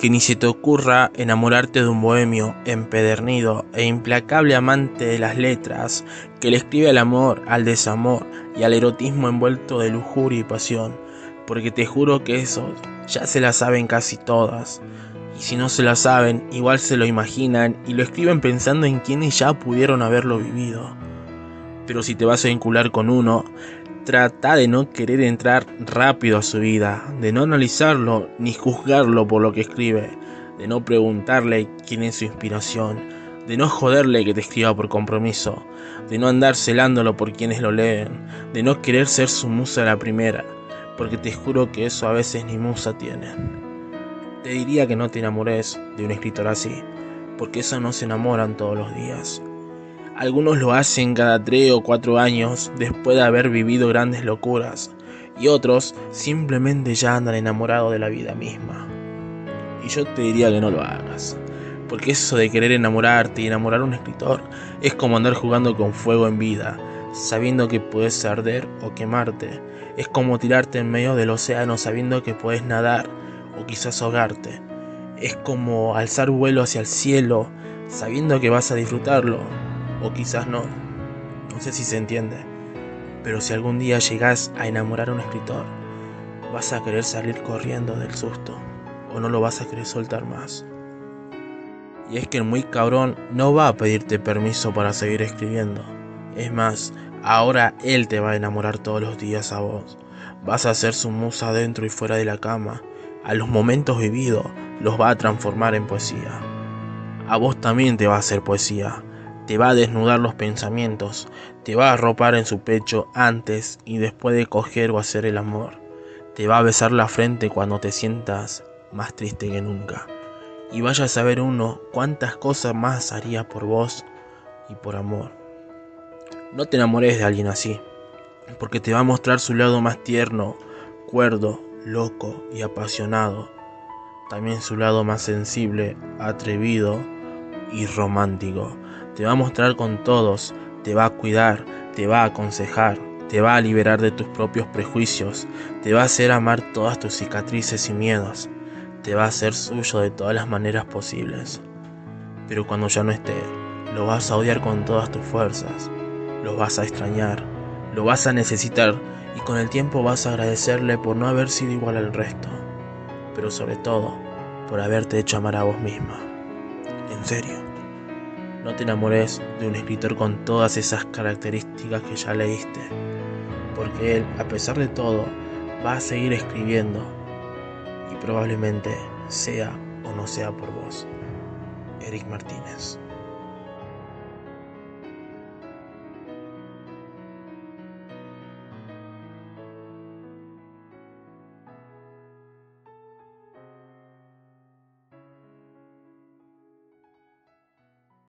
que ni se te ocurra enamorarte de un bohemio empedernido e implacable amante de las letras, que le escribe al amor, al desamor y al erotismo envuelto de lujuria y pasión, porque te juro que eso ya se la saben casi todas. Y si no se la saben, igual se lo imaginan y lo escriben pensando en quienes ya pudieron haberlo vivido. Pero si te vas a vincular con uno, trata de no querer entrar rápido a su vida, de no analizarlo ni juzgarlo por lo que escribe, de no preguntarle quién es su inspiración, de no joderle que te escriba por compromiso, de no andar celándolo por quienes lo leen, de no querer ser su musa la primera, porque te juro que eso a veces ni musa tiene. Te diría que no te enamores de un escritor así, porque eso no se enamoran todos los días. Algunos lo hacen cada tres o cuatro años después de haber vivido grandes locuras y otros simplemente ya andan enamorados de la vida misma. Y yo te diría que no lo hagas, porque eso de querer enamorarte y enamorar a un escritor es como andar jugando con fuego en vida, sabiendo que puedes arder o quemarte. Es como tirarte en medio del océano sabiendo que puedes nadar o quizás ahogarte. Es como alzar vuelo hacia el cielo sabiendo que vas a disfrutarlo o quizás no. No sé si se entiende. Pero si algún día llegas a enamorar a un escritor, vas a querer salir corriendo del susto o no lo vas a querer soltar más. Y es que el muy cabrón no va a pedirte permiso para seguir escribiendo. Es más, ahora él te va a enamorar todos los días a vos. Vas a ser su musa dentro y fuera de la cama. A los momentos vividos los va a transformar en poesía. A vos también te va a hacer poesía te va a desnudar los pensamientos, te va a arropar en su pecho antes y después de coger o hacer el amor, te va a besar la frente cuando te sientas más triste que nunca. Y vaya a saber uno cuántas cosas más haría por vos y por amor. No te enamores de alguien así, porque te va a mostrar su lado más tierno, cuerdo, loco y apasionado. También su lado más sensible, atrevido y romántico te va a mostrar con todos, te va a cuidar, te va a aconsejar, te va a liberar de tus propios prejuicios, te va a hacer amar todas tus cicatrices y miedos, te va a hacer suyo de todas las maneras posibles. Pero cuando ya no esté, lo vas a odiar con todas tus fuerzas, lo vas a extrañar, lo vas a necesitar y con el tiempo vas a agradecerle por no haber sido igual al resto, pero sobre todo por haberte hecho amar a vos misma. En serio. No te enamores de un escritor con todas esas características que ya leíste, porque él, a pesar de todo, va a seguir escribiendo y probablemente sea o no sea por vos. Eric Martínez.